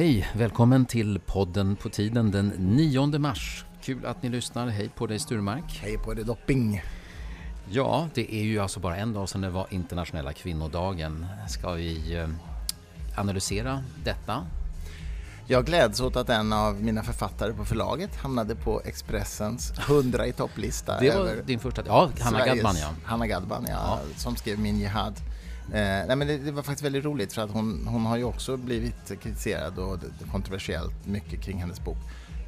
Hej, välkommen till podden på tiden den 9 mars. Kul att ni lyssnar. Hej på dig Sturmark. Hej på dig Dopping. Ja, det är ju alltså bara en dag sedan det var internationella kvinnodagen. Ska vi eh, analysera detta? Jag gläds åt att en av mina författare på förlaget hamnade på Expressens 100 i topplista. Det var din första... Ja, Hanna Gadban ja. Hanna Gadban ja, ja, som skrev Min Jihad. Eh, nej, men det, det, var faktiskt väldigt roligt för att hon, hon har ju också blivit kritiserad och kontroversiellt mycket kring hennes bok.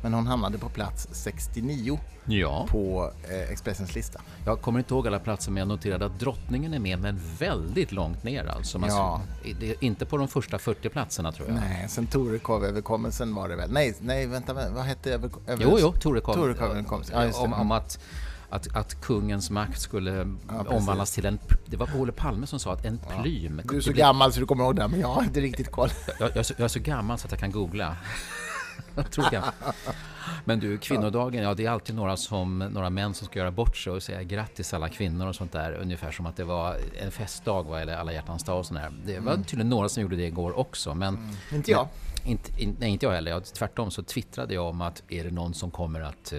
Men hon hamnade på plats 69 ja. på eh, Expressens lista. Jag kommer inte ihåg alla platser men jag noterade att drottningen är med men väldigt långt ner alltså. Man ja. det, inte på de första 40 platserna tror jag. Nej, sen Torekov-överkommelsen var det väl. Nej, nej vänta, vad hette över, över... Jo, jo, Torekov. Torekov-överkommelsen. Ja, om, om att att, att kungens makt skulle ja, omvandlas till en... Det var Olof Palme som sa att en plym... Ja. Du är så gammal så du kommer ihåg det, men jag har inte riktigt koll. Jag, jag, är så, jag, är så, gammal så att jag kan googla. tror jag. Men du, kvinnodagen, ja det är alltid några, som, några män som ska göra bort sig och säga grattis alla kvinnor och sånt där. Ungefär som att det var en festdag va? eller alla hjärtans dag och sånt där. Det var mm. tydligen några som gjorde det igår också. Men, mm. Inte jag. Men, inte, in, nej, inte jag heller. Jag, tvärtom så twittrade jag om att är det någon som kommer att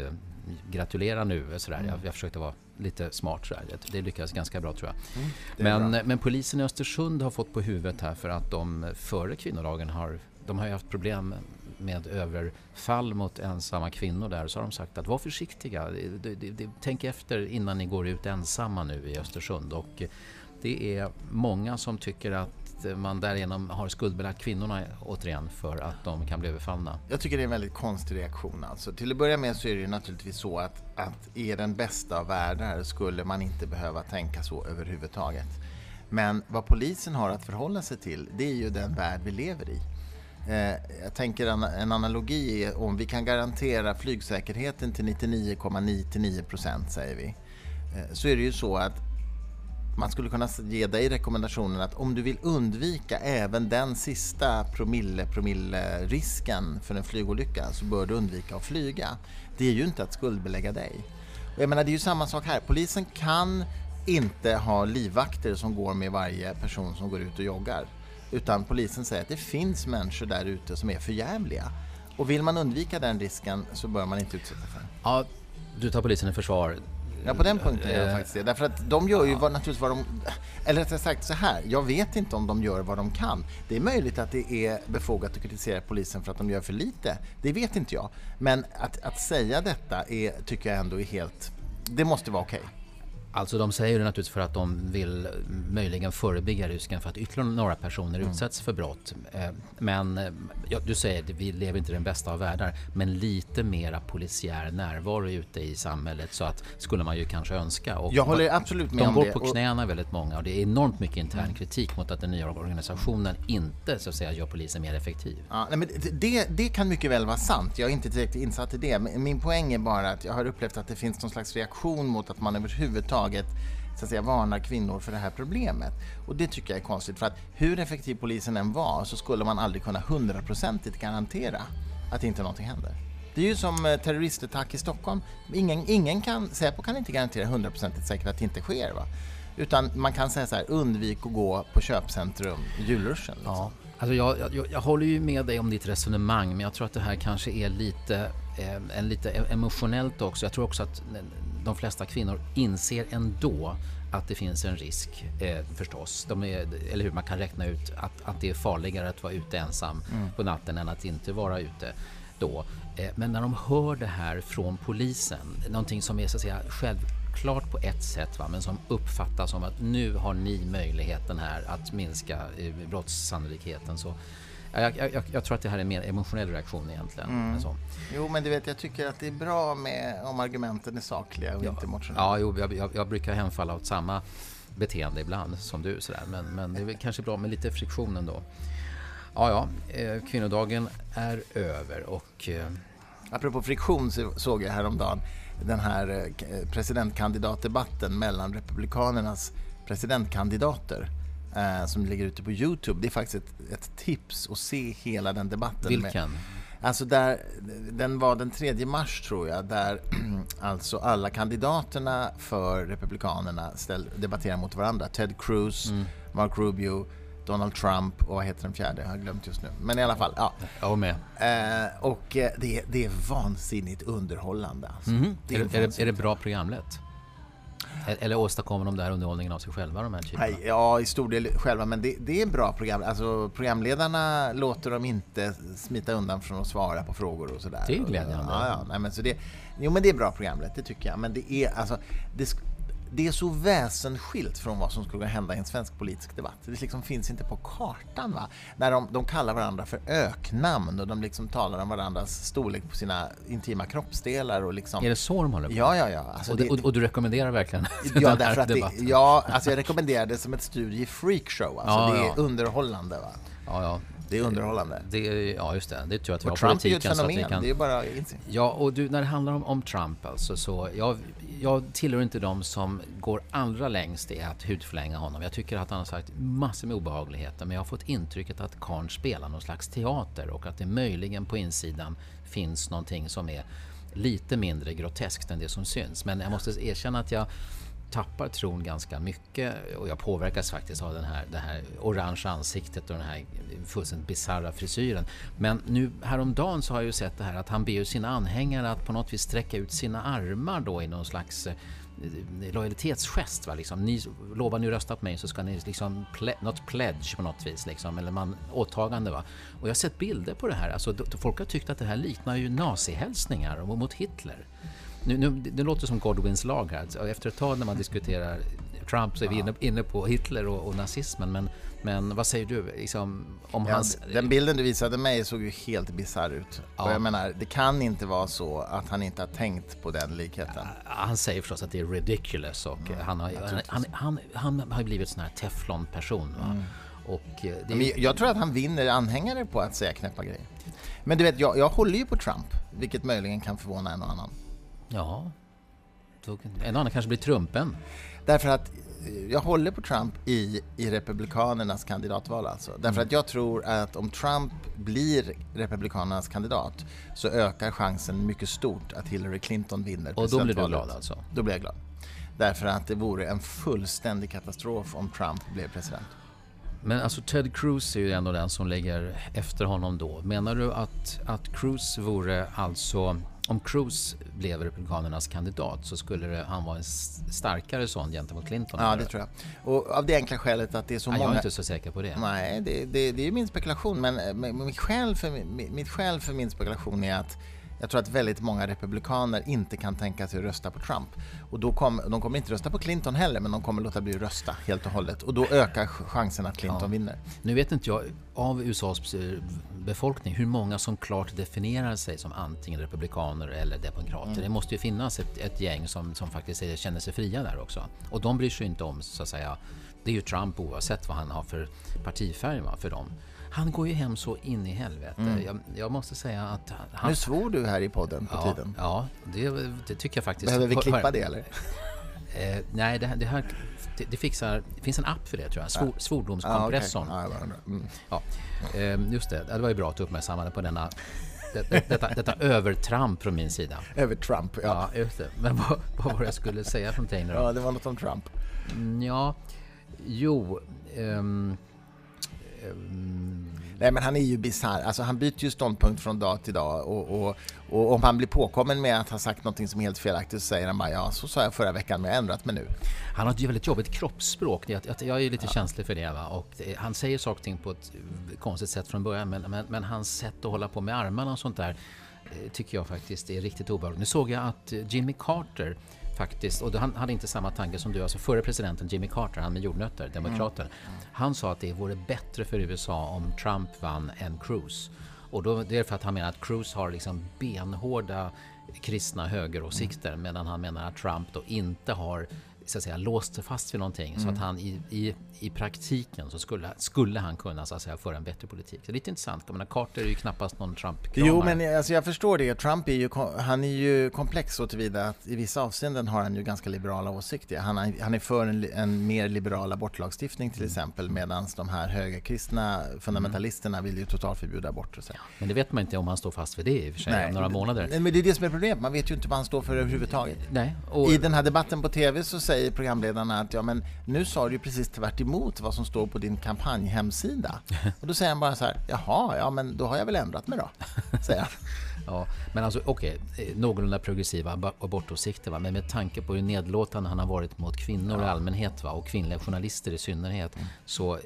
gratulera nu. Sådär. Mm. Jag, jag försökte vara lite smart. Sådär. Det lyckades ganska bra tror jag. Mm, men, bra. men polisen i Östersund har fått på huvudet här för att de före kvinnodagen har de har ju haft problem med överfall mot ensamma kvinnor där så har de sagt att var försiktiga. Tänk efter innan ni går ut ensamma nu i Östersund. Och det är många som tycker att man därigenom har skuldbelagt kvinnorna återigen för att de kan bli överfallna. Jag tycker det är en väldigt konstig reaktion. Alltså, till att börja med så är det naturligtvis så att, att i den bästa av världar skulle man inte behöva tänka så överhuvudtaget. Men vad polisen har att förhålla sig till, det är ju den värld vi lever i. Eh, jag tänker en, analogi är om vi kan garantera flygsäkerheten till 99,99 procent, säger vi, eh, så är det ju så att man skulle kunna ge dig rekommendationen att om du vill undvika även den sista promille, promille risken för en flygolycka så bör du undvika att flyga. Det är ju inte att skuldbelägga dig. Jag menar, det är ju samma sak här. Polisen kan inte ha livvakter som går med varje person som går ut och joggar. Utan polisen säger att det finns människor där ute som är förjävliga. Och vill man undvika den risken så bör man inte utsätta för. Ja, du tar polisen i försvar. Ja, på den punkten är jag eh, faktiskt det. Därför att de gör ju vad, naturligtvis vad de... Eller rättare sagt så här, jag vet inte om de gör vad de kan. Det är möjligt att det är befogat att kritisera polisen för att de gör för lite. Det vet inte jag. Men att, att säga detta är, tycker jag ändå är helt... Det måste vara okej. Okay. Alltså de säger det naturligtvis för att de vill möjligen förebygga risken för att ytterligare några personer mm. utsätts för brott. Eh, men ja, du säger att vi lever inte i den bästa av världar men lite mera polisiär närvaro ute i samhället så att skulle man ju kanske önska. Och Jag håller absolut med de om det. De går på knäna väldigt många och det är enormt mycket intern mm. kritik mot att den nya organisationen inte så att säga gör polisen mer effektiv. Ja, nej, men det, det kan mycket väl vara sant. Jag är inte tillräckligt insatt i det. Min poäng är bara att jag har upplevt att det finns någon slags reaktion mot att man överhuvudtaget överhuvudtaget så att säga, varnar kvinnor för det här problemet. Och det tycker jag är konstigt för att hur effektiv polisen än var så skulle man aldrig kunna hundraprocentigt garantera att inte någonting händer. Det är ju som eh, terroristattack i Stockholm. Ingen, ingen kan, Säpo kan inte garantera hundraprocentigt säkert att det inte sker. Va? Utan man kan säga så här, undvik att gå på köpcentrum i julruschen. Liksom. Ja. Alltså jag, jag, jag, håller ju med dig om ditt resonemang men jag tror att det här kanske är lite, eh, en lite e-, emotionellt också. Jag tror också att de flesta kvinnor inser ändå att det finns en risk eh, förstås. Är, eller hur, man kan räkna ut att, att det är farligare att vara ute ensam mm. på natten än att inte vara ute då. Eh, men när de hör det här från polisen, någonting som är så att säga självklart på ett sätt va, men som uppfattas som att nu har ni möjligheten här att minska eh, brottssannolikheten så jag, jag, jag, tror att det här är en mer emotionell reaktion egentligen. Mm. Så. Jo, men du vet, jag tycker att det är bra med, om argumenten är sakliga och ja. inte emotionella. Ja, jo, jag, jag, brukar hemfalla åt samma beteende ibland som du. Sådär. Men, men det är kanske bra med lite friktion ändå. Ja, ja, eh, kvinnodagen är över och... Eh... Apropå friktion så såg jag häromdagen den här eh, presidentkandidatdebatten mellan Republikanernas presidentkandidater eh, som ligger ute på Youtube. Det är faktiskt ett, ett tips att se hela den debatten. Vilken? Med, alltså där, den var den 3 mars tror jag, där alltså alla kandidaterna för Republikanerna ställ, debatterar mot varandra. Ted Cruz, mm. Mark Rubio, Donald Trump och vad heter den fjärde? Jag har glömt just nu. Men i alla fall, ja. Jag med. Eh, och eh, det, det är vansinnigt underhållande. Alltså. Mm. Det är, är, det, är det bra programlett? Eller åstadkommer de där underhållningen av sig själva, de här typerna? Ja, i stor del själva, men det, det är bra program. Alltså, programledarna låter dem inte smita undan från att svara på frågor och sådär. Det är glädjande. Ja, ja, nej, men så det, jo, men det är bra programlet, det tycker jag. Men det är alltså... Det, det är så väsensskilt från vad som skulle hända i en svensk politisk debatt. Det liksom finns inte på kartan. Va? När de, de kallar varandra för öknamn och de liksom talar om varandras storlek på sina intima kroppsdelar. Och liksom... Är det så de håller på? Ja, ja, ja. Alltså och, det, och, och, du rekommenderar verkligen ja, därför att det, Ja, alltså jag rekommenderar det som ett studie i freakshow. Alltså ja, det är ja. underhållande. Va? Ja, ja. Det är underhållande. Det, ja, just det. Det tror jag att vi och har Trump politiken. är ju ett fenomen. Kan... Det är bara inse. Ja, och du, när det handlar om, om Trump alltså, så jag, jag tillhör inte de som går allra längst i att hudflänga honom. Jag tycker att han har sagt massor med obehagligheter, men jag har fått intrycket att Karn spelar någon slags teater och att det möjligen på insidan finns någonting som är lite mindre groteskt än det som syns. Men jag måste erkänna att jag tappar tron ganska mycket och jag påverkas faktiskt av den här, det här orange ansiktet och den här fullständigt bisarra frisyren. Men nu häromdagen så har jag ju sett det här att han ber sina anhängare att på något vis sträcka ut sina armar då i någon slags eh, lojalitetsgest. Va? Liksom, ni lovar ni rösta på mig så ska ni liksom ple något pledge på något vis, liksom, eller man, åtagande. Va? Och jag har sett bilder på det här. Alltså, folk har tyckt att det här liknar ju nazihälsningar mot Hitler. Nu, nu, det låter som Godwins lag här. Efter ett tag när man diskuterar Trump så är vi inne, inne på Hitler och, och, nazismen. Men, men vad säger du? Liksom, om ja, hans... Den bilden du visade mig såg ju helt bisarr ut. Ja. Och jag menar, det kan inte vara så att han inte har tänkt på den likheten. Han säger förstås att det är ridiculous och mm, han, har, han, han, han, han, har blivit sån här teflonperson. Mm. Och eh, det... Men jag tror att han vinner anhängare på att säga knäppa grejer. Men du vet, jag, jag håller ju på Trump, vilket möjligen kan förvåna en och annan. Ja, en annan kanske blir Trumpen. Därför att eh, jag håller på Trump i, i Republikanernas kandidatval alltså. Därför mm. att jag tror att om Trump blir Republikanernas kandidat så ökar chansen mycket stort att Hillary Clinton vinner Och då blir du glad alltså? Då blir jag glad. Därför att det vore en fullständig katastrof om Trump blev president. Men alltså Ted Cruz är ju ändå den som ligger efter honom då. Menar du att, att Cruz vore alltså om Cruz blev Republikanernas kandidat så skulle det, han vara en starkare sån gentemot Clinton. Ja, det tror jag. Och av det enkla skälet att det är så ja, många... Jag är inte så säker på det. Nej, det, det, det är min spekulation. Men mitt skäl, för, mitt skäl för min spekulation är att jag tror att väldigt många republikaner inte kan tänka sig att rösta på Trump. Och då kom, de kommer inte rösta på Clinton heller, men de kommer låta bli att rösta helt och hållet. Och då ökar chansen att Clinton ja. vinner. Nu vet inte jag av USAs befolkning hur många som klart definierar sig som antingen republikaner eller demokrater. Mm. Det måste ju finnas ett, ett gäng som, som faktiskt är, känner sig fria där också. Och de bryr sig inte om, så att säga, det är ju Trump oavsett vad han har för partifärg va, för dem. Han går ju hem så in i helvete. Mm. Jag, jag, måste säga att... Han, nu svor du här i podden på ja, tiden. Ja, det, det, tycker jag faktiskt. Behöver vi klippa det eller? Eh, nej, det, det här det, det, fixar, det finns en app för det tror jag. Svor, svordomskompressorn. Ah, okay. ah, mm. ja, eh, just det, det var ju bra att du uppmärksammade på denna det, detta, detta övertramp från min sida. Övertramp, ja. ja just det. Men vad, vad var det jag skulle säga nu då? Ja, det var något om Trump. Mm, ja, jo. Um, um, Nej men han är ju bisarr. Alltså han byter ju ståndpunkt från dag till dag och, och, och, om han blir påkommen med att ha sagt något som är helt felaktigt så säger han bara ja, så sa jag förra veckan men jag har ändrat mig nu. Han har ett väldigt jobbigt kroppsspråk. Jag, jag är lite ja. känslig för det. Va? Och det, han säger saker och ting på ett konstigt sätt från början men, men, men hans sätt att hålla på med armarna och sånt där eh, tycker jag faktiskt är riktigt obehagligt. Nu såg jag att Jimmy Carter faktiskt, och han hade inte samma tanke som du, alltså förre presidenten Jimmy Carter, han med jordnötter, demokraten. Mm. Han sa att det vore bättre för USA om Trump vann än Cruz. Och då, det är för att han menar att Cruz har liksom benhårda kristna högeråsikter mm. medan han menar att Trump då inte har så att säga, låst sig fast vid någonting. Mm. Så att mm. han i, i, i praktiken så skulle, skulle han kunna så att säga, föra en bättre politik. Så det är lite intressant. Jag menar, Carter är ju knappast någon Trump-kramare. Jo, men alltså, jag förstår det. Trump är ju, han är ju komplex så tillvida att i vissa avseenden har han ju ganska liberala åsikter. Han, är, han är för en, en mer liberal abortlagstiftning till mm. exempel medan de här högerkristna fundamentalisterna vill ju totalförbjuda abort. Och så. Men det vet man inte om han står fast vid det i och för sig Nej, om några månader. Men det är det som är problemet. Man vet ju inte vad han står för överhuvudtaget. Nej, och... I den här debatten på TV så säger säger programledarna att ja, men nu sa du ju precis tvärt emot vad som står på din kampanjhemsida. Och då säger han bara så här, jaha, ja men då har jag väl ändrat mig då, säger han. Ja, men alltså okej, okay, någorlunda progressiva abortåsikter va? men med tanke på hur nedlåtande han har varit mot kvinnor ja. i allmänhet va? och kvinnliga journalister i synnerhet mm. så eh,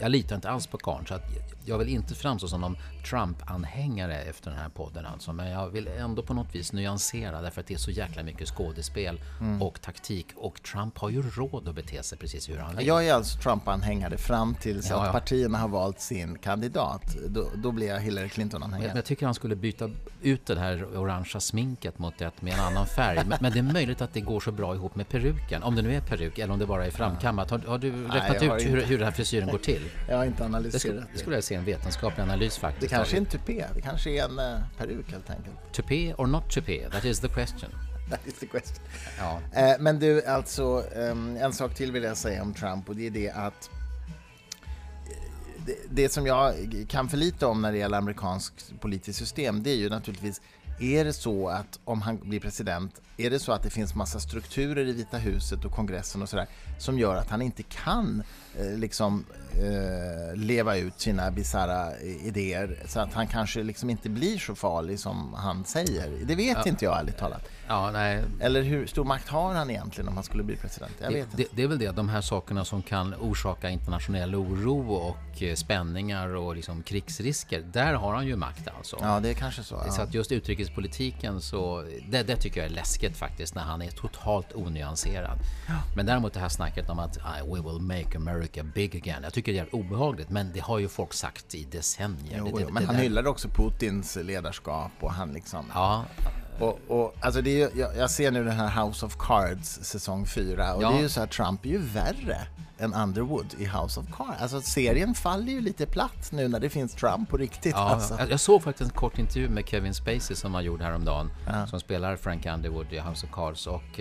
jag litar inte alls på karln. Så att jag vill inte framstå som någon Trump-anhängare efter den här podden alltså, men jag vill ändå på något vis nyansera därför att det är så jäkla mycket skådespel mm. och taktik och Trump har ju råd att bete sig precis hur han vill. Jag är alltså Trump-anhängare fram tills ja, att partierna har valt sin kandidat. Då, då blir jag Hillary Clinton-anhängare. Jag, jag tycker han skulle byta ut det här orangea sminket mot ett med en annan färg. Men, men, det är möjligt att det går så bra ihop med peruken. Om det nu är peruk eller om det bara är framkammat. Har, har du räknat Nej, ut hur, hur den här frisyren går till? Jag har inte analyserat det. Skulle, jag se en vetenskaplig analys faktiskt. Det kanske är en tupé. Det kanske är en uh, peruk helt enkelt. Tupé or not tupé? That is the question. That is the question. Ja. Uh, men du, alltså um, en sak till vill jag säga om Trump och det är det att det, det som jag kan för lite om när det gäller amerikanskt politiskt system det är ju naturligtvis är det så att om han blir president, är det så att det finns massa strukturer i Vita huset och kongressen och sådär som gör att han inte kan eh, liksom eh, leva ut sina bisarra idéer så att han kanske liksom inte blir så farlig som han säger? Det vet ja. inte jag ärligt talat. Ja, nej. Eller hur stor makt har han egentligen om han skulle bli president? Jag det, vet inte. Det, det, är väl det, de här sakerna som kan orsaka internationell oro och eh, spänningar och liksom krigsrisker. Där har han ju makt alltså. Ja, det är kanske så. Ja. Så att just utrikespolitiken så, det, det, tycker jag är läskigt faktiskt när han är totalt onyanserad. Ja. Men däremot det här snacket om att we will make America big again. Jag tycker det är obehagligt, men det har ju folk sagt i decennier. Jo, det, men han hyllar också Putins ledarskap och han liksom... Ja, och, och, alltså det är, jag, jag, ser nu den här House of Cards säsong 4 och ja. det är ju så här, Trump är ju värre än Underwood i House of Cards. Alltså serien faller ju lite platt nu när det finns Trump på riktigt. Ja, alltså. jag, såg faktiskt en kort intervju med Kevin Spacey som han gjorde häromdagen, ja. som spelar Frank Underwood i House of Cards och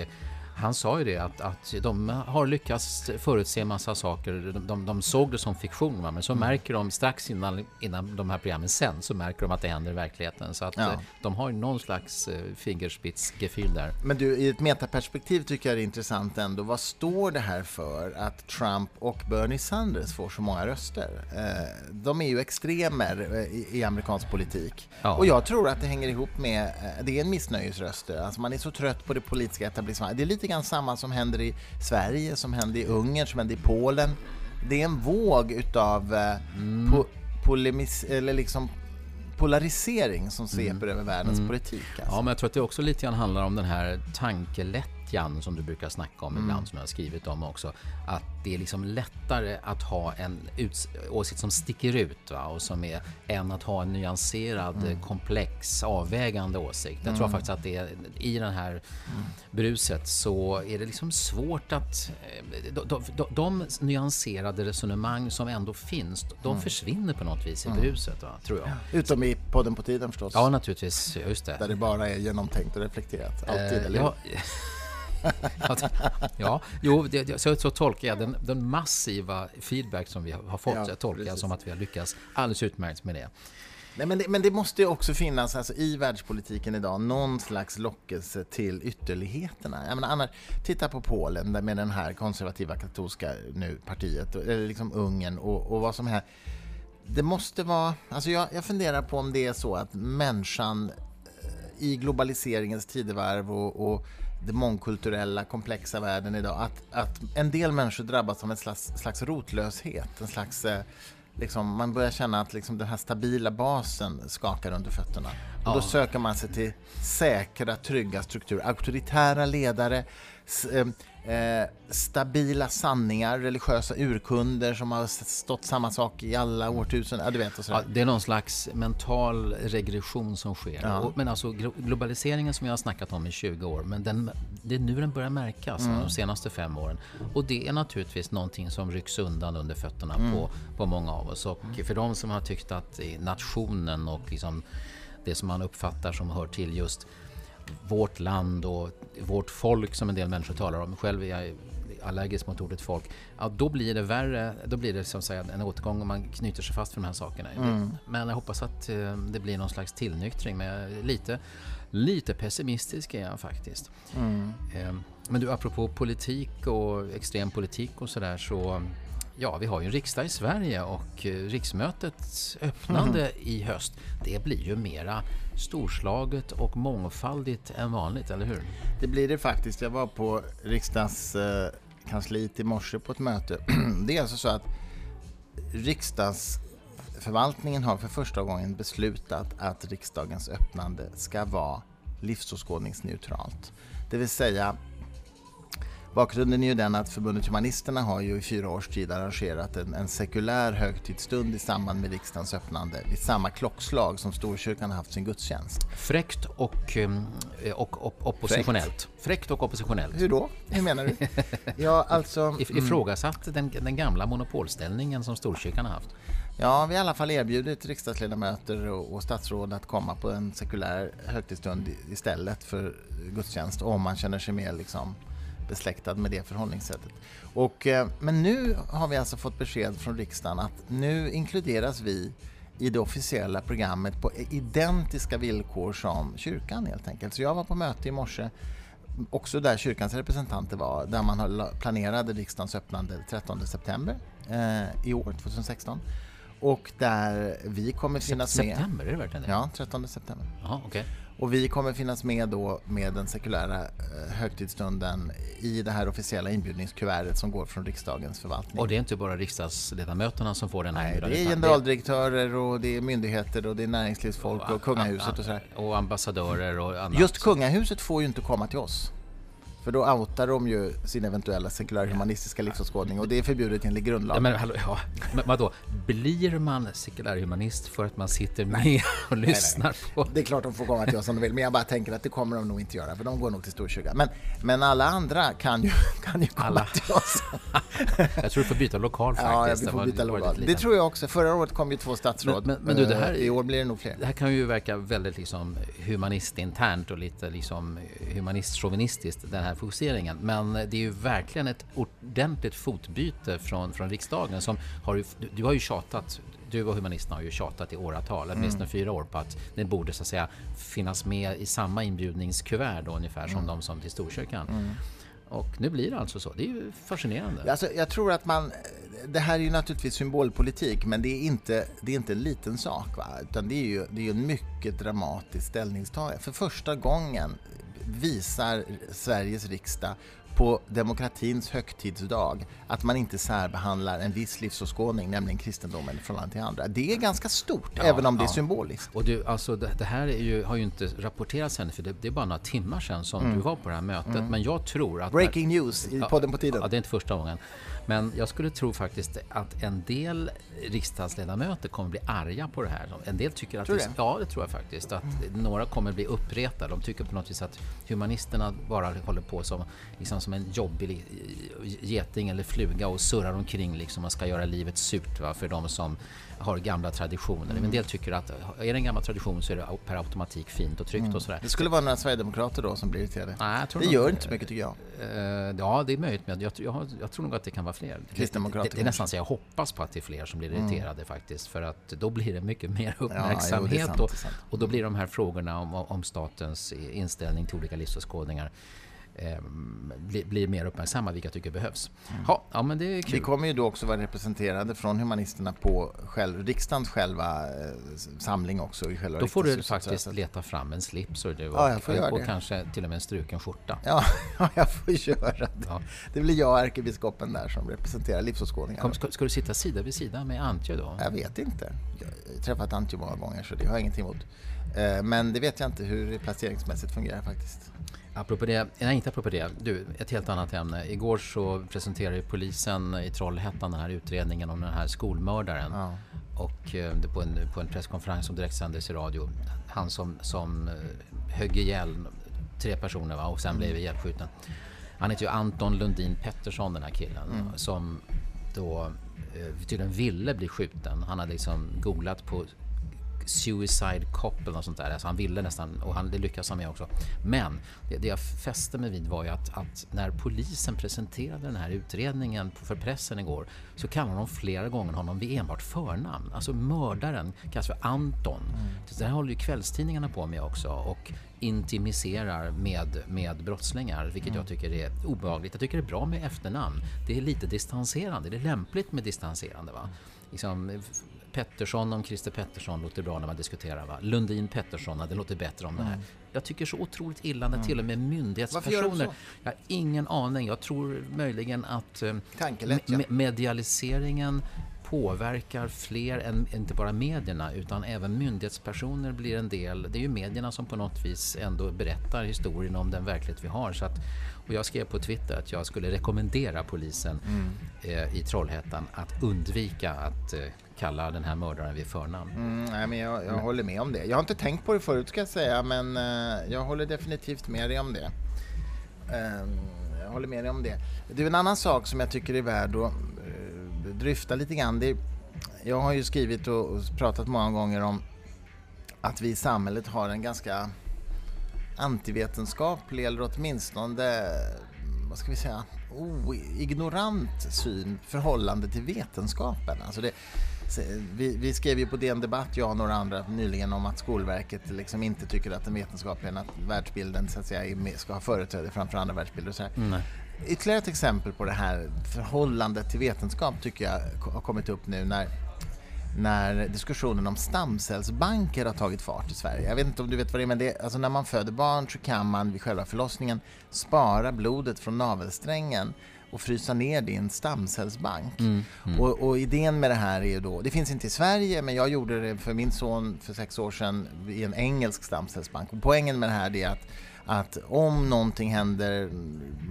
han sa ju det att, att de har lyckats förutse massa saker. De, de, de såg det som fiktion, va? men så mm. märker de strax innan, innan de här programmen sen så märker de att det händer i verkligheten. Så att ja. Eh, de har ju någon slags eh, fingerspitzgefühl där. Men du, i ett metaperspektiv tycker jag det är intressant ändå. Vad står det här för att Trump och Bernie Sanders får så många röster? Eh, de är ju extremer i, i amerikansk politik. Ja. Och jag tror att det hänger ihop med, det är en missnöjesröster. Alltså man är så trött på det politiska etablissemanget. Det är lite lite grann samma som händer i Sverige, som händer i Ungern, som händer i Polen. Det är en våg utav eh, mm. po polemis, eller liksom polarisering som sveper mm. över världens mm. politik. Alltså. Ja, men jag tror att det också lite grann handlar om den här tankelätt lättjan som du brukar snacka om mm. ibland, som jag har skrivit om också. Att det är liksom lättare att ha en åsikt som sticker ut va? och som är än att ha en nyanserad, mm. komplex, avvägande åsikt. Jag tror mm. faktiskt att det är, i det här mm. bruset så är det liksom svårt att... Eh, de, de, de, de nyanserade resonemang som ändå finns, de mm. försvinner på något vis i bruset, va? tror jag. Utom i podden på tiden förstås. Ja, naturligtvis. Just det. Där det bara är genomtänkt och reflekterat. Alltid, eh, eller ja, ja, jo, det, så, så tolkar jag den, den, massiva feedback som vi har fått, ja, jag tolkar jag som att vi har lyckats alldeles utmärkt med det. Nej, men, det, men det måste ju också finnas alltså, i världspolitiken idag någon slags lockelse till ytterligheterna. Jag menar, annars, titta på Polen med den här konservativa katolska nu, partiet, eller liksom Ungern och, och vad som är. Det måste vara, alltså jag, jag funderar på om det är så att människan eh, i globaliseringens tidevarv och, och den mångkulturella, komplexa världen idag. Att, att en del människor drabbas av en slags, slags rotlöshet, en slags eh, Liksom, man börjar känna att liksom, den här stabila basen skakar under fötterna. Och ja. Då söker man sig till säkra, trygga strukturer. Auktoritära ledare, eh, stabila sanningar, religiösa urkunder som har stått samma sak i alla årtusenden. Ja, du vet, och ja, det är någon slags mental regression som sker. Ja. Och, men alltså globaliseringen som jag har snackat om i 20 år, men den, det är nu den börjar märkas, mm. de senaste fem åren. Och det är naturligtvis någonting som rycks undan under fötterna mm. på, på många av oss. Och för de som har tyckt att nationen och liksom det som man uppfattar som hör till just vårt land och vårt folk som en del människor talar om. Själv är jag allergisk mot ordet folk. Ja, då blir det värre. Då blir det som säga, en återgång och man knyter sig fast för de här sakerna. Mm. Men jag hoppas att eh, det blir någon slags tillnyktring. Men lite, lite pessimistisk är jag faktiskt. Mm. Eh, Men du, apropå politik och extrem politik och sådär så Ja, vi har ju en riksdag i Sverige och eh, riksmötets öppnande mm. i höst, det blir ju mera storslaget och mångfaldigt än vanligt, eller hur? Det blir det faktiskt. Jag var på riksdagskansliet eh, i morse på ett möte. Det är alltså så att riksdagsförvaltningen har för första gången beslutat att riksdagens öppnande ska vara livsåskådningsneutralt. Det vill säga Bakgrunden är ju den att Förbundet Humanisterna har ju i fyra års tid arrangerat en, en sekulär högtidsstund i samband med riksdagens öppnande vid samma klockslag som Storkyrkan har haft sin gudstjänst. Fräckt och, eh, och, och oppositionellt. Fräckt. Och oppositionellt. Hur då? Hur menar du? ja, alltså, mm. Ifrågasatt den, den gamla monopolställningen som Storkyrkan har haft. Ja, vi har i alla fall erbjudit riksdagsledamöter och, och statsråd att komma på en sekulär högtidsstund istället för gudstjänst om man känner sig mer liksom besläktad med det förhållningssättet. Och, eh, men nu har vi alltså fått besked från riksdagen att nu inkluderas vi i det officiella programmet på identiska villkor som kyrkan helt enkelt. Så jag var på möte i morse också där kyrkans representanter var, där man planerade riksdagens öppnande 13 september eh, i år, 2016. Och där vi kommer finnas med. September, är det verkligen det? Ja, 13 september. Aha, okay. Och vi kommer finnas med då med den sekulära eh, högtidsstunden i det här officiella inbjudningskuvertet som går från riksdagens förvaltning. Och det är inte bara riksdagsledamöterna som får den här Nej, det är generaldirektörer och det är myndigheter och det är näringslivsfolk och, och kungahuset och sådär. Och ambassadörer och annat. Just kungahuset får ju inte komma till oss. För då outar de ju sin eventuella sekulärhumanistiska livsåskådning och det är förbjudet enligt grundlagen. Ja, men, hallå, ja. men vadå, blir man sekulärhumanist för att man sitter med nej. och lyssnar nej, nej. på... Det är klart de får komma till oss om de vill, men jag bara tänker att det kommer de nog inte göra, för de går nog till Storkyrkan. Men, men alla andra kan ju, kan ju komma alla. till oss. jag tror du får byta lokal faktiskt. Ja, vi får byta lokal. Det tror jag också. Förra året kom ju två statsråd. Men, men, men du, det här, I år blir det nog fler. Det här kan ju verka väldigt liksom humanistinternt och lite liksom humanistchauvinistiskt, den här här fokuseringen. Men det är ju verkligen ett ordentligt fotbyte från, från riksdagen som har ju, du har ju tjatat du och humanisterna har ju tjatat i åratal, mm. åtminstone fyra år, på att det borde så att säga finnas med i samma inbjudningskuvert då, ungefär som mm. de som till Storkyrkan. Mm. Och nu blir det alltså så. Det är ju fascinerande. Alltså, jag tror att man... Det här är ju naturligtvis symbolpolitik, men det är inte, det är inte en liten sak. Va? Utan det är ju det är en mycket dramatisk ställningstagande. För första gången visar Sveriges riksdag på demokratins högtidsdag att man inte särbehandlar en viss livsåskådning, nämligen kristendomen, från till andra. Det är ganska stort, ja, även om det är symboliskt. Och du, alltså, det, det här ju, har ju inte rapporterats än, för det, det, är bara några timmar sedan som mm. du var på det här mötet. Mm. Men jag tror att... Breaking news i podden på tiden. Ja, det är inte första gången. Men jag skulle tro faktiskt att en del riksdagsledamöter kommer bli arga på det här. En del tycker att... Tror det? Ja, det tror jag faktiskt. Att några kommer bli uppretade. De tycker på något vis att humanisterna bara håller på som, liksom som en jobbig geting eller fluga och surrar omkring liksom och ska göra livet surt va, för de som har gamla traditioner. Mm. En del tycker att är det en gammal tradition så är det per automatik fint och tryggt mm. och sådär. Det skulle vara några sverigedemokrater då som blir irriterade? Nej, det gör inte så mycket tycker jag. Uh, ja, det är möjligt, men jag, jag, jag, tror nog att det kan vara fler. Kristdemokrater det, det, är nästan så jag hoppas på att det är fler som blir mm. irriterade mm. faktiskt, för att då blir det mycket mer uppmärksamhet ja, jo, sant, och, och, då blir de här frågorna om, om statens inställning till olika livsåskådningar eh, blir, blir mer uppmärksammad, vilket jag tycker behövs. Mm. Ha, ja, men det är kul. Vi kommer ju då också vara representerade från humanisterna på själv, riksdagens själva eh, samling också. I själva då får du faktiskt leta fram en slips och, du, och, ja, och, och kanske till och med en struken skjorta. Ja, jag får göra det. Ja. Det blir jag och ärkebiskopen där som representerar livsåskådningar. ska, ska, du sitta sida vid sida med Antje då? Jag vet inte. Jag har träffat Antje många gånger så det har jag ingenting emot. Eh, men det vet jag inte hur det placeringsmässigt fungerar faktiskt. Apropå det, nej inte apropå det, du, ett helt annat ämne. Igår så presenterade polisen i Trollhättan den här utredningen om den här skolmördaren. Ja. Och eh, på en, på en presskonferens som direktsändes i radio. Han som, som eh, högg ihjäl tre personer va? och sen mm. blev ihjälskjuten. Han heter ju Anton Lundin Pettersson den här killen mm. som då eh, tydligen ville bli skjuten. Han hade liksom googlat på Suicide Cop eller något sånt där. Alltså han ville nästan, och han, det lyckas han med också. Men det, det jag fäste mig vid var ju att, att, när polisen presenterade den här utredningen för pressen igår så kallade de flera gånger honom vid enbart förnamn. Alltså mördaren kallas för Anton. Mm. Det här håller ju kvällstidningarna på med också och intimiserar med, med brottslingar, vilket mm. jag tycker är obehagligt. Jag tycker det är bra med efternamn. Det är lite distanserande. Det är lämpligt med distanserande. Va? Liksom, Pettersson om Christer Pettersson låter bra när man diskuterar. Va? Lundin Pettersson, det låter bättre om mm. det här. Mm. Jag tycker så otroligt illa när mm. till och med myndighetspersoner... Jag har ingen aning. Jag tror möjligen att eh, me medialiseringen påverkar fler än inte bara medierna utan även myndighetspersoner blir en del. Det är ju medierna som på något vis ändå berättar historien om den verklighet vi har. Så att, och jag skrev på Twitter att jag skulle rekommendera polisen mm. eh, i Trollhättan att undvika att eh, kalla den här mördaren vid förnamn. Mm, nej, men jag, jag håller med om det. Jag har inte tänkt på det förut ska jag säga, men uh, jag håller definitivt med dig om det. Uh, jag håller med dig om det. Det är en annan sak som jag tycker är värd att uh, dryfta lite grann. Det, jag har ju skrivit och, och pratat många gånger om att vi i samhället har en ganska antivetenskaplig eller åtminstone, vad ska vi säga, oh, ignorant syn förhållande till vetenskapen. Alltså det, vi, vi, skrev ju på DN Debatt, jag och några andra nyligen om att Skolverket liksom inte tycker att den vetenskapliga världsbilden så att säga, ska ha företräde framför andra världsbilder. Och så här. Mm. Ytterligare ett exempel på det här förhållandet till vetenskap tycker jag har kommit upp nu när när diskussionen om stamcellsbanker har tagit fart i Sverige. Jag vet inte om du vet vad det är, men det, alltså när man föder barn så kan man vid själva förlossningen spara blodet från navelsträngen och frysa ner en stamcellsbank. Mm, mm. Och, och, idén med det här är ju då, det finns inte i Sverige men jag gjorde det för min son för sex år sedan i en engelsk stamcellsbank. Och poängen med det här är att att om någonting händer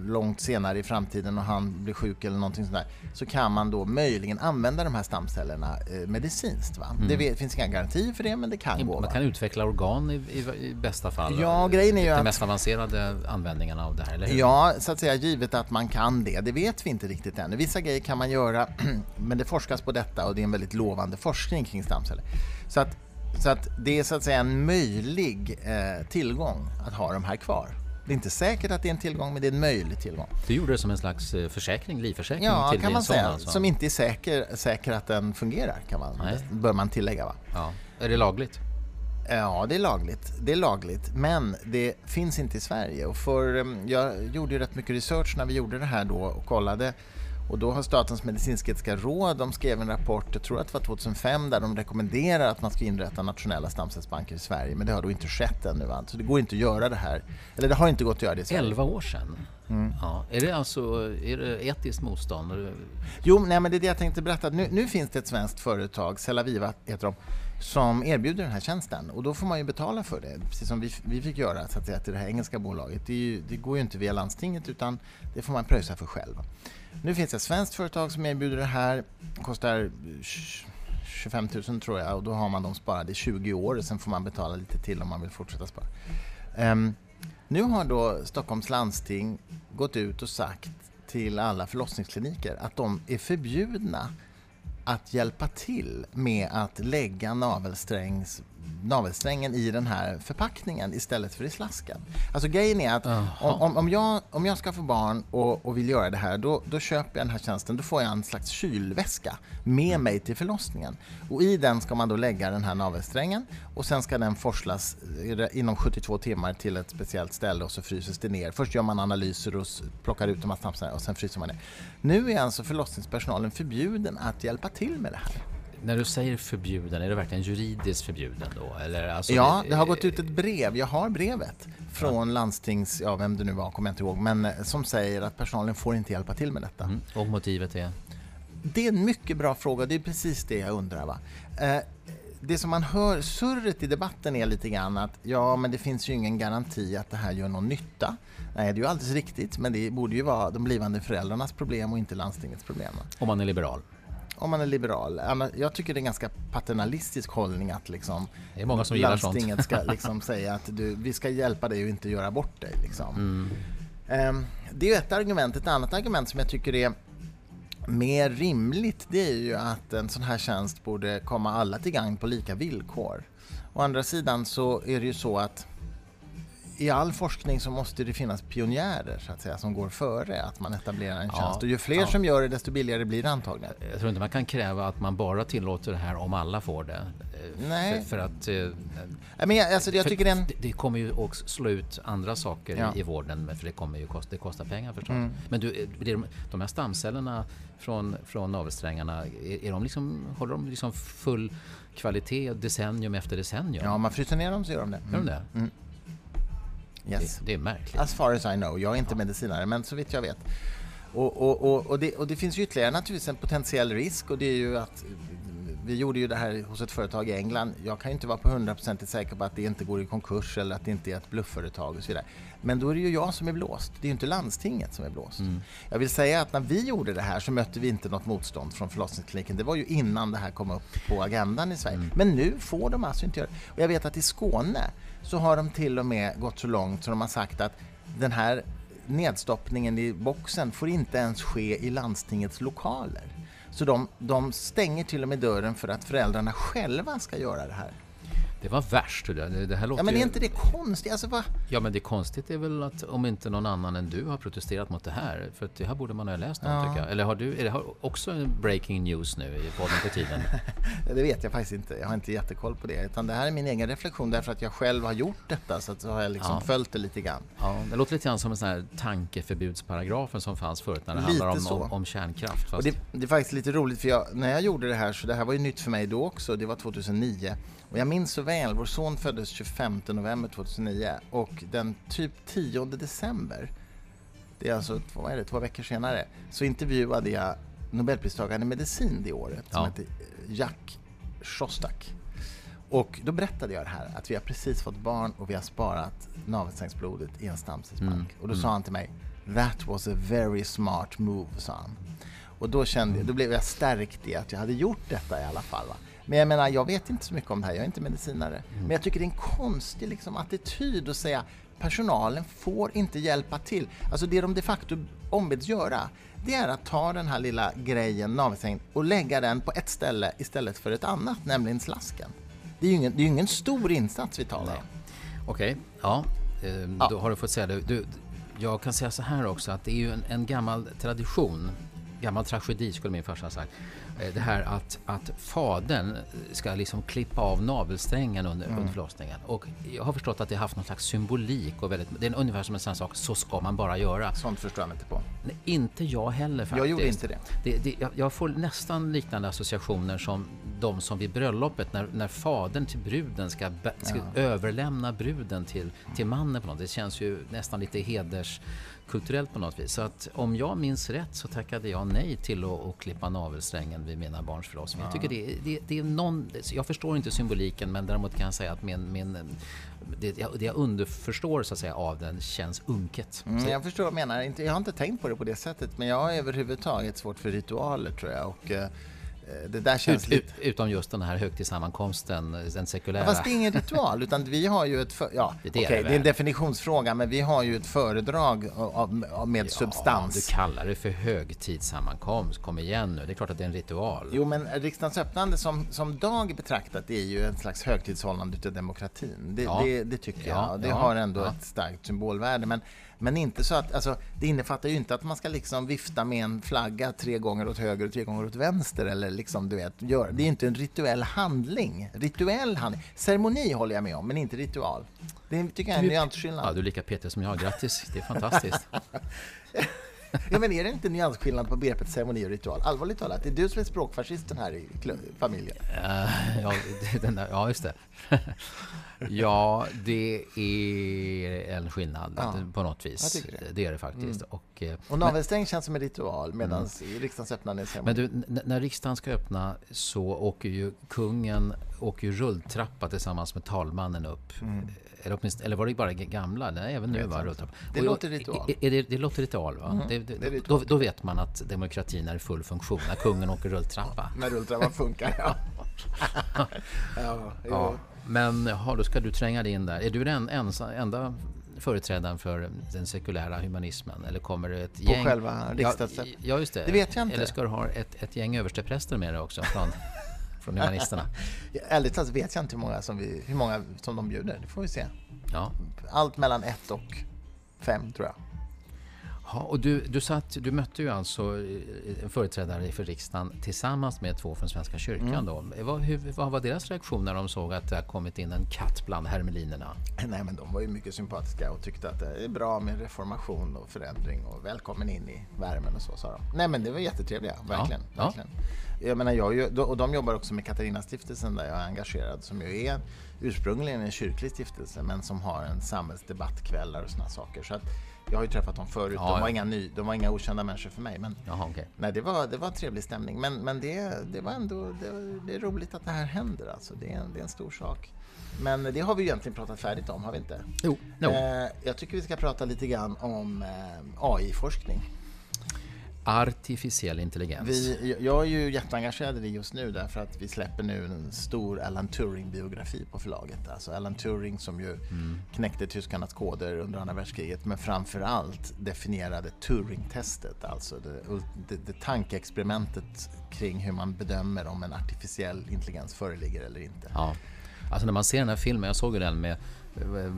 långt senare i framtiden och han blir sjuk eller någonting sånt där, så kan man då möjligen använda de här stamcellerna eh, medicinskt. Va? Mm. Det finns inga garantier för det, men det kan man gå. Man kan utveckla organ i, i, i bästa fall. Ja, grejen är ju De mest avancerade användningarna av det här, eller hur? Ja, så att säga, givet att man kan det. Det vet vi inte riktigt ännu. Vissa grejer kan man göra, men det forskas på detta och det är en väldigt lovande forskning kring stamceller. Så att så att det är så att säga en möjlig eh, tillgång att ha de här kvar. Det är inte säkert att det är en tillgång, men det är en möjlig tillgång. Du gjorde det som en slags eh, försäkring, livförsäkring ja, kan man säga. Alltså. Som inte är säker, säker att den fungerar, kan man, bör man tillägga. Va? Ja. Är det lagligt? Ja, det är lagligt. Det är lagligt, men det finns inte i Sverige. Och för, eh, jag gjorde ju rätt mycket research när vi gjorde det här då och kollade och då har Statens medicinsk-etiska råd, de skrev en rapport, jag tror att det var 2005, där de rekommenderar att man ska inrätta nationella stamcellsbanker i Sverige. Men det har då inte skett ännu. Va? Så det går inte att göra det här. Eller det har inte gått att göra det i Sverige. 11 år sedan? Mm. Ja. Är det alltså är det etiskt motstånd? Jo, nej, men det är det jag tänkte berätta. Nu, nu finns det ett svenskt företag, Cellaviva heter de, som erbjuder den här tjänsten. Och då får man ju betala för det, precis som vi, vi fick göra så att säga, till det här engelska bolaget. Det, ju, det går ju inte via landstinget utan det får man pröjsa för själv. Nu finns det ett svenskt företag som erbjuder det här. Det kostar 25 000 tror jag och då har man dem sparade i 20 år och sen får man betala lite till om man vill fortsätta spara. Um, nu har då Stockholms landsting gått ut och sagt till alla förlossningskliniker att de är förbjudna att hjälpa till med att lägga navelsträngs navelsträngen i den här förpackningen istället för i slasken. Alltså grejen är att om, om, jag, om jag ska få barn och, och vill göra det här, då, då köper jag den här tjänsten. Då får jag en slags kylväska med mm. mig till förlossningen. Och i den ska man då lägga den här navelsträngen och sen ska den forslas inom 72 timmar till ett speciellt ställe och så fryses det ner. Först gör man analyser och plockar ut de här snapsarna och sen fryser man ner. Nu är alltså förlossningspersonalen förbjuden att hjälpa till med det här. När du säger förbjuden, är det verkligen juridiskt förbjuden då? Eller alltså ja, det har gått ut ett brev. Jag har brevet från ja. landstings, ja vem det nu var, kommer jag inte ihåg, men eh, som säger att personalen får inte hjälpa till med detta. Mm. Och motivet är? Det är en mycket bra fråga. Det är precis det jag undrar. Va? Eh, det som man hör, surret i debatten är lite grann att ja, men det finns ju ingen garanti att det här gör någon nytta. Nej, det är ju alldeles riktigt, men det borde ju vara de blivande föräldrarnas problem och inte landstingets problem. Om man är liberal? Om man är liberal. Jag tycker det är en ganska paternalistisk hållning att liksom det är många som landstinget ska liksom säga att du, vi ska hjälpa dig och inte göra bort dig. Liksom. Mm. Um, det är ett argument. Ett annat argument som jag tycker är mer rimligt det är ju att en sån här tjänst borde komma alla till gagn på lika villkor. Å andra sidan så är det ju så att i all forskning så måste det finnas pionjärer så att säga, som går före att man etablerar en tjänst. och ju fler ja. som gör det, desto billigare blir det antagligen. Jag tror inte man kan kräva att man bara tillåter det här om alla får det. Nej. För, för att... Eh, men jag, alltså, jag tycker den... det, kommer ju också slå ut andra saker ja. i, i vården, för det kommer ju kosta, det kostar pengar förstås. Mm. Men du, de, de här stamcellerna från, från navelsträngarna, är, är de liksom, håller de liksom full kvalitet decennium efter decennium? Ja, om man fryser ner dem så gör de det. Mm. Gör de det? Mm. Yes. Det, det, är märkligt. As far as I know. Jag är inte ja. medicinare, men så vitt jag vet. Och, och, och, och, det, och det finns ju ytterligare naturligtvis en potentiell risk och det är ju att vi gjorde ju det här hos ett företag i England. Jag kan ju inte vara på 100% säker på att det inte går i konkurs eller att det inte är ett bluffföretag och så vidare. Men då är det ju jag som är blåst. Det är ju inte landstinget som är blåst. Mm. Jag vill säga att när vi gjorde det här så mötte vi inte något motstånd från förlossningskliniken. Det var ju innan det här kom upp på agendan i Sverige. Mm. Men nu får de alltså inte göra det. Och jag vet att i Skåne så har de till och med gått så långt så de har sagt att den här nedstoppningen i boxen får inte ens ske i landstingets lokaler. Så de, de stänger till och med dörren för att föräldrarna själva ska göra det här. Det var värst. Det, det här låter ja, men är inte det konstigt? Alltså, va? Ja, men det konstigt är väl att om inte någon annan än du har protesterat mot det här. För det här borde man ha läst om, ja. tycker jag. Eller har du, är det också breaking news nu i podden på tiden? det vet jag faktiskt inte. Jag har inte jättekoll på det. Utan det här är min egen reflektion därför att jag själv har gjort detta. Så, så har jag liksom ja. följt det lite grann. Ja, det låter lite grann som en sån här tankeförbudsparagrafen som fanns förut när det lite handlar om, om, om, kärnkraft. Fast... Och det, det, är faktiskt lite roligt för jag, när jag gjorde det här, så det här var ju nytt för mig då också. Det var 2009. Och jag minns så väl, vår son föddes 25 november 2009 och den typ 10 december, det är alltså två, är det, två veckor senare, så intervjuade jag Nobelpristagaren i medicin det året ja. som hette Jack Szostak. Och då berättade jag det här, att vi har precis fått barn och vi har sparat navelsträngsblodet i en stamcellsbank. Mm. Och då mm. sa han till mig, That was a very smart move, sa han. Och då kände jag, då blev jag stärkt i att jag hade gjort detta i alla fall. Va? Men jag menar, jag vet inte så mycket om det här, jag är inte medicinare. Mm. Men jag tycker det är en konstig liksom, attityd att säga personalen får inte hjälpa till. Alltså det de de facto ombeds göra, det är att ta den här lilla grejen, navelsträngen, och lägga den på ett ställe istället för ett annat, nämligen slasken. Det är ju ingen, det är ingen stor insats vi talar om. Okej, okay. ja. Eh, ja. Då har du fått säga det. Du, jag kan säga så här också att det är ju en, en gammal tradition, gammal tragedi skulle min farsa ha sagt, det här att, att fadern ska liksom klippa av navelsträngen under, mm. under förlossningen. Och jag har förstått att det har haft någon slags symbolik och väldigt, det är ungefär som en sån sak, så ska man bara göra. Sånt förstår jag mig inte på. Nej, inte jag heller faktiskt. Jag gjorde inte det. det, det jag, jag, får nästan liknande associationer som de som vid bröllopet när, när fadern till bruden ska, ska ja. överlämna bruden till, till mannen på något. Det känns ju nästan lite heders kulturellt på något vis. Så att om jag minns rätt så tackade jag nej till att, att klippa navelsträngen vid mina barns förlossning. Ja. Jag, tycker det, det, det, är någon, jag förstår inte symboliken men däremot kan jag säga att min, min, det, det jag underförstår så att säga, av den känns unket. Mm, jag förstår vad du menar. Jag har inte tänkt på det på det sättet men jag har överhuvudtaget svårt för ritualer tror jag. Och, Eh, det där känns ut, lite... Utom just den här högtidssammankomsten, den sekulära. Ja, fast det är ingen ritual, utan vi har ju ett... För... Ja, det, är okay, det, är en definitionsfråga, men vi har ju ett föredrag av, av, med ja, substans. Du kallar det för högtidssammankomst, kom igen nu. Det är klart att det är en ritual. Jo, men riksdagens öppnande som, som dag betraktat är ju en slags högtidshållande av demokratin. Det, ja. det, det tycker jag. Det har ändå ett starkt symbolvärde. Men men inte så att, alltså, det innefattar ju inte att man ska liksom vifta med en flagga tre gånger åt höger och tre gånger åt vänster. Eller liksom, du vet, gör. Det är inte en rituell handling. Rituell handling. Ceremoni håller jag med om, men inte ritual. Det tycker jag är en nyansskillnad. Ja, du är lika petig som jag. Grattis, det är fantastiskt. ja, men är det inte nyansskillnad på begreppet ceremoni och ritual? Allvarligt talat, det är du som är språkfascisten här i familjen. Uh, ja, där, ja, just det. ja, det är en skillnad ja, på något vis. Det. det. är det faktiskt. Mm. Och, eh, och navelsträng känns som en ritual medan mm. riksdagens öppnande är ceremoni. Men du, när riksdagen ska öppna så åker ju kungen åker ju rulltrappa tillsammans med talmannen upp. Mm. Eller, eller var det bara gamla? Nej, även nu var. Det låter ritual. Är, är det, det låter ritual, va? Mm. Det, det, det ritual. Då, då, vet man att demokratin är i full funktion, när kungen åker rulltrappa. när rulltrappan funkar, ja. ja, ja. Men ja, då ska du tränga dig in där. Är du den ensa, enda företrädaren för den sekulära humanismen? Eller kommer det ett på gäng... själva riksdags... Ja, ja, just det. Det vet jag inte. Eller ska du ha ett, ett gäng överstepräster med dig också från, från humanisterna? Ärligt talat vet jag inte hur många, som vi, hur många som de bjuder. Det får vi se. Ja. Allt mellan ett och fem, tror jag. Ja, och du, du, satt, du mötte ju alltså en företrädare för riksdagen tillsammans med två från Svenska kyrkan. Mm. Då. Vad, hur, vad var deras reaktion när de såg att det har kommit in en katt bland hermelinerna? Nej, men de var ju mycket sympatiska och tyckte att det är bra med reformation och förändring och välkommen in i värmen och så, sa de. Nej, men det var jättetrevliga, verkligen. Ja, verkligen. Ja. Jag menar, jag, och de jobbar också med Katarina-stiftelsen där jag är engagerad, som ju är ursprungligen en kyrklig stiftelse, men som har en samhällsdebattkvällar och sådana saker. Så att, jag har ju träffat dem förut. Ja, de, var ja. inga ny, de var inga okända människor för mig. Men, Jaha, okay. nej, det, var, det var en trevlig stämning. Men, men det, det var ändå det, det är roligt att det här händer. Alltså. Det, är en, det är en stor sak. Men det har vi egentligen pratat färdigt om, har vi inte? Jo. No. Eh, jag tycker vi ska prata lite grann om eh, AI-forskning. Artificiell intelligens. Vi, jag är ju jätteengagerad i det just nu därför att vi släpper nu en stor Alan Turing-biografi på förlaget. Alltså Alan Turing som ju mm. knäckte tyskarnas koder under andra världskriget men framförallt definierade Turing-testet, alltså det, det, det tankeexperimentet kring hur man bedömer om en artificiell intelligens föreligger eller inte. Ja. Alltså när man ser den här filmen, jag såg ju den med eh,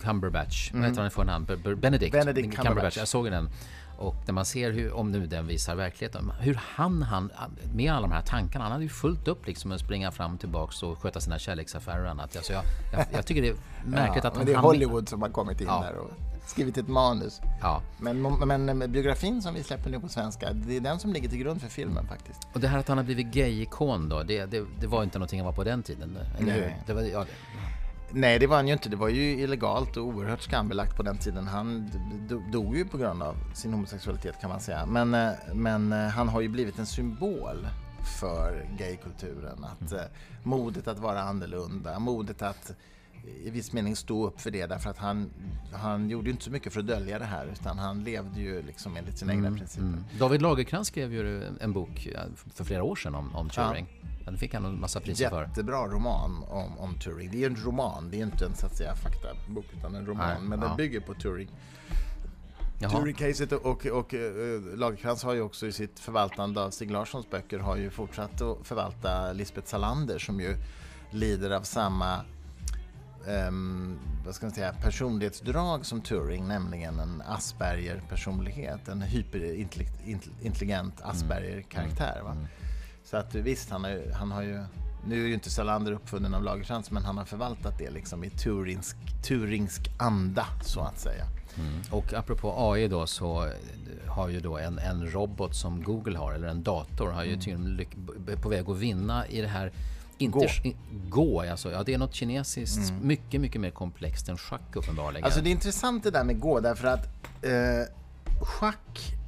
Cumberbatch, mm. vad heter han i förnamn? Benedict, Benedict Cumberbatch. Cumberbatch. Jag såg den och när man ser hur, om nu den visar verkligheten, hur han, han med alla de här tankarna, han hade ju fullt upp liksom att springa fram och tillbaks och sköta sina kärleksaffärer och annat. Alltså jag, jag, jag tycker det är märkligt ja, att han... Men det är Hollywood som har kommit in ja. där och skrivit ett manus. Ja. Men, men biografin som vi släpper nu på svenska, det är den som ligger till grund för filmen faktiskt. Och det här att han har blivit gay-ikon då, det, det, det var inte någonting han var på den tiden? Eller hur? Det var, ja, Nej, det var han ju inte. Det var ju illegalt och oerhört skambelagt på den tiden. Han dog ju på grund av sin homosexualitet kan man säga. Men, eh, men eh, han har ju blivit en symbol för gaykulturen. Att, mm. Modet att vara annorlunda, modet att i viss mening stå upp för det därför att han, han gjorde inte så mycket för att dölja det här utan han levde ju liksom enligt sina mm, egna principer. Mm. David Lagercrantz skrev ju en bok för flera år sedan om, om Turing. Ja. Den fick han en massa priser för. Jättebra roman om, om Turing. Det är en roman, det är inte en så att säga faktabok utan en roman. Nej, men ja. den bygger på Turing. Turing-caset och, och, och uh, Lagercrantz har ju också i sitt förvaltande av Stig Larssons böcker har ju fortsatt att förvalta Lisbeth Salander som ju lider av samma um, vad ska man säga, personlighetsdrag som Turing, nämligen en Asperger-personlighet, en hyperintelligent Asperger-karaktär. Mm. Så att visst, han, har, han har ju nu är ju inte Salander uppfunnen av Lagercrantz men han har förvaltat det liksom i turingsk, turingsk anda så att säga. Mm. Och apropå AI då så har ju då en, en robot som Google har, eller en dator, har ju mm. tydligen på väg att vinna i det här inte gå. gå alltså, ja, det är något kinesiskt mm. mycket, mycket mer komplext än schack uppenbarligen. Alltså det är intressant det där med gå därför att eh, schack Eh,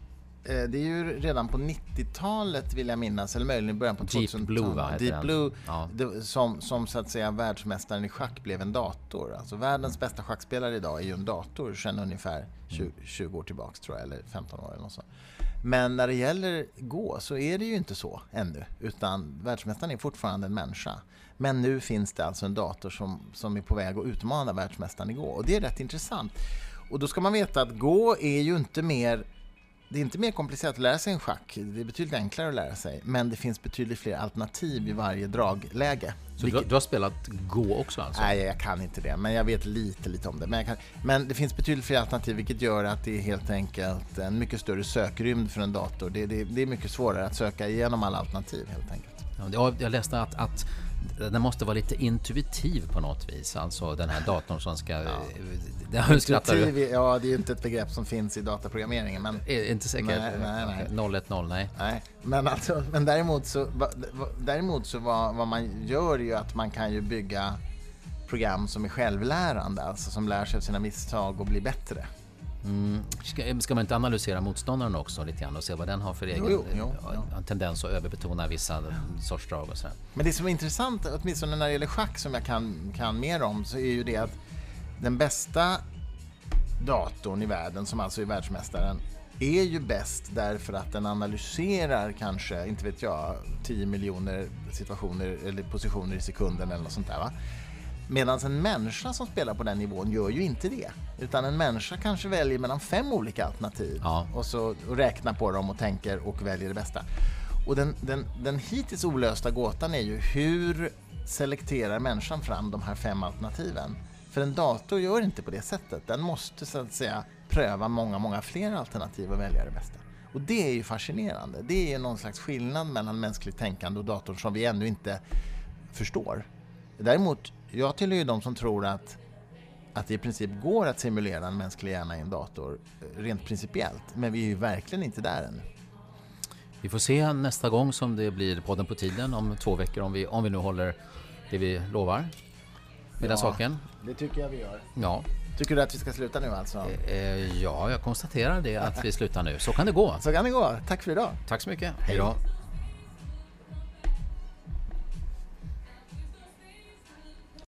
det är ju redan på 90-talet vill jag minnas, eller möjligen i början på 2000-talet. Deep Blue va? Deep Blue, ja. det, som, som så att säga världsmästaren i schack blev en dator. Alltså världens bästa schackspelare idag är ju en dator sedan ungefär 20, 20 år tillbaks tror jag, eller 15 år eller något sånt. Men när det gäller gå så är det ju inte så ännu, utan världsmästaren är fortfarande en människa. Men nu finns det alltså en dator som, som är på väg att utmana världsmästaren i gå och det är rätt intressant. Och då ska man veta att gå är ju inte mer det är inte mer komplicerat att lära sig en schack, det är betydligt enklare att lära sig, men det finns betydligt fler alternativ i varje dragläge. Så Vilket... du, har spelat Go också alltså? Nej, jag kan inte det, men jag vet lite, lite om det. Men, kan... men, det finns betydligt fler alternativ, vilket gör att det är helt enkelt en mycket större sökrymd för en dator. Det, det, det är mycket svårare att söka igenom alla alternativ helt enkelt. Ja, jag läste att, att den måste vara lite intuitiv på något vis, alltså den här datorn som ska... Ja. Intuitiv, ja, det är ju inte ett begrepp som finns i dataprogrammeringen. Men, är, inte säkert? Nej, nej, nej. 010, nej. nej. Men, alltså, men däremot så, däremot så vad, vad man gör är ju att man kan ju bygga program som är självlärande, alltså som lär sig av sina misstag och blir bättre. Mm. Ska, ska, man inte analysera motståndaren också lite grann och se vad den har för egen jo, jo, jo. tendens att överbetona vissa sorts drag och sådär? Men det som är intressant, åtminstone när det gäller schack som jag kan, kan mer om, så är ju det att den bästa datorn i världen, som alltså är världsmästaren, är ju bäst därför att den analyserar kanske, inte vet jag, 10 miljoner situationer eller positioner i sekunden eller något sånt där. Va? Medan en människa som spelar på den nivån gör ju inte det. Utan en människa kanske väljer mellan fem olika alternativ Ja. och så och räknar på dem och tänker och väljer det bästa. Och den, den, den hittills olösta gåtan är ju hur selekterar människan fram de här fem alternativen? För en dator gör inte på det sättet. Den måste så att säga pröva många, många fler alternativ och välja det bästa. Och det är ju fascinerande. Det är ju någon slags skillnad mellan mänskligt tänkande och datorn som vi ännu inte förstår. Däremot, jag tillhör ju de som tror att, att det i princip går att simulera en mänsklig hjärna i en dator, eh, rent principiellt. Men vi är ju verkligen inte där ännu. Vi får se nästa gång som det blir podden på tiden om två veckor om vi, om vi nu håller det vi lovar med den Ja. saken. Det tycker jag vi gör. Ja. Tycker du att vi ska sluta nu alltså? Eh, ja, jag konstaterar det att vi slutar nu. Så kan det gå. Så kan det gå. Tack för idag. Tack så mycket. Hej då.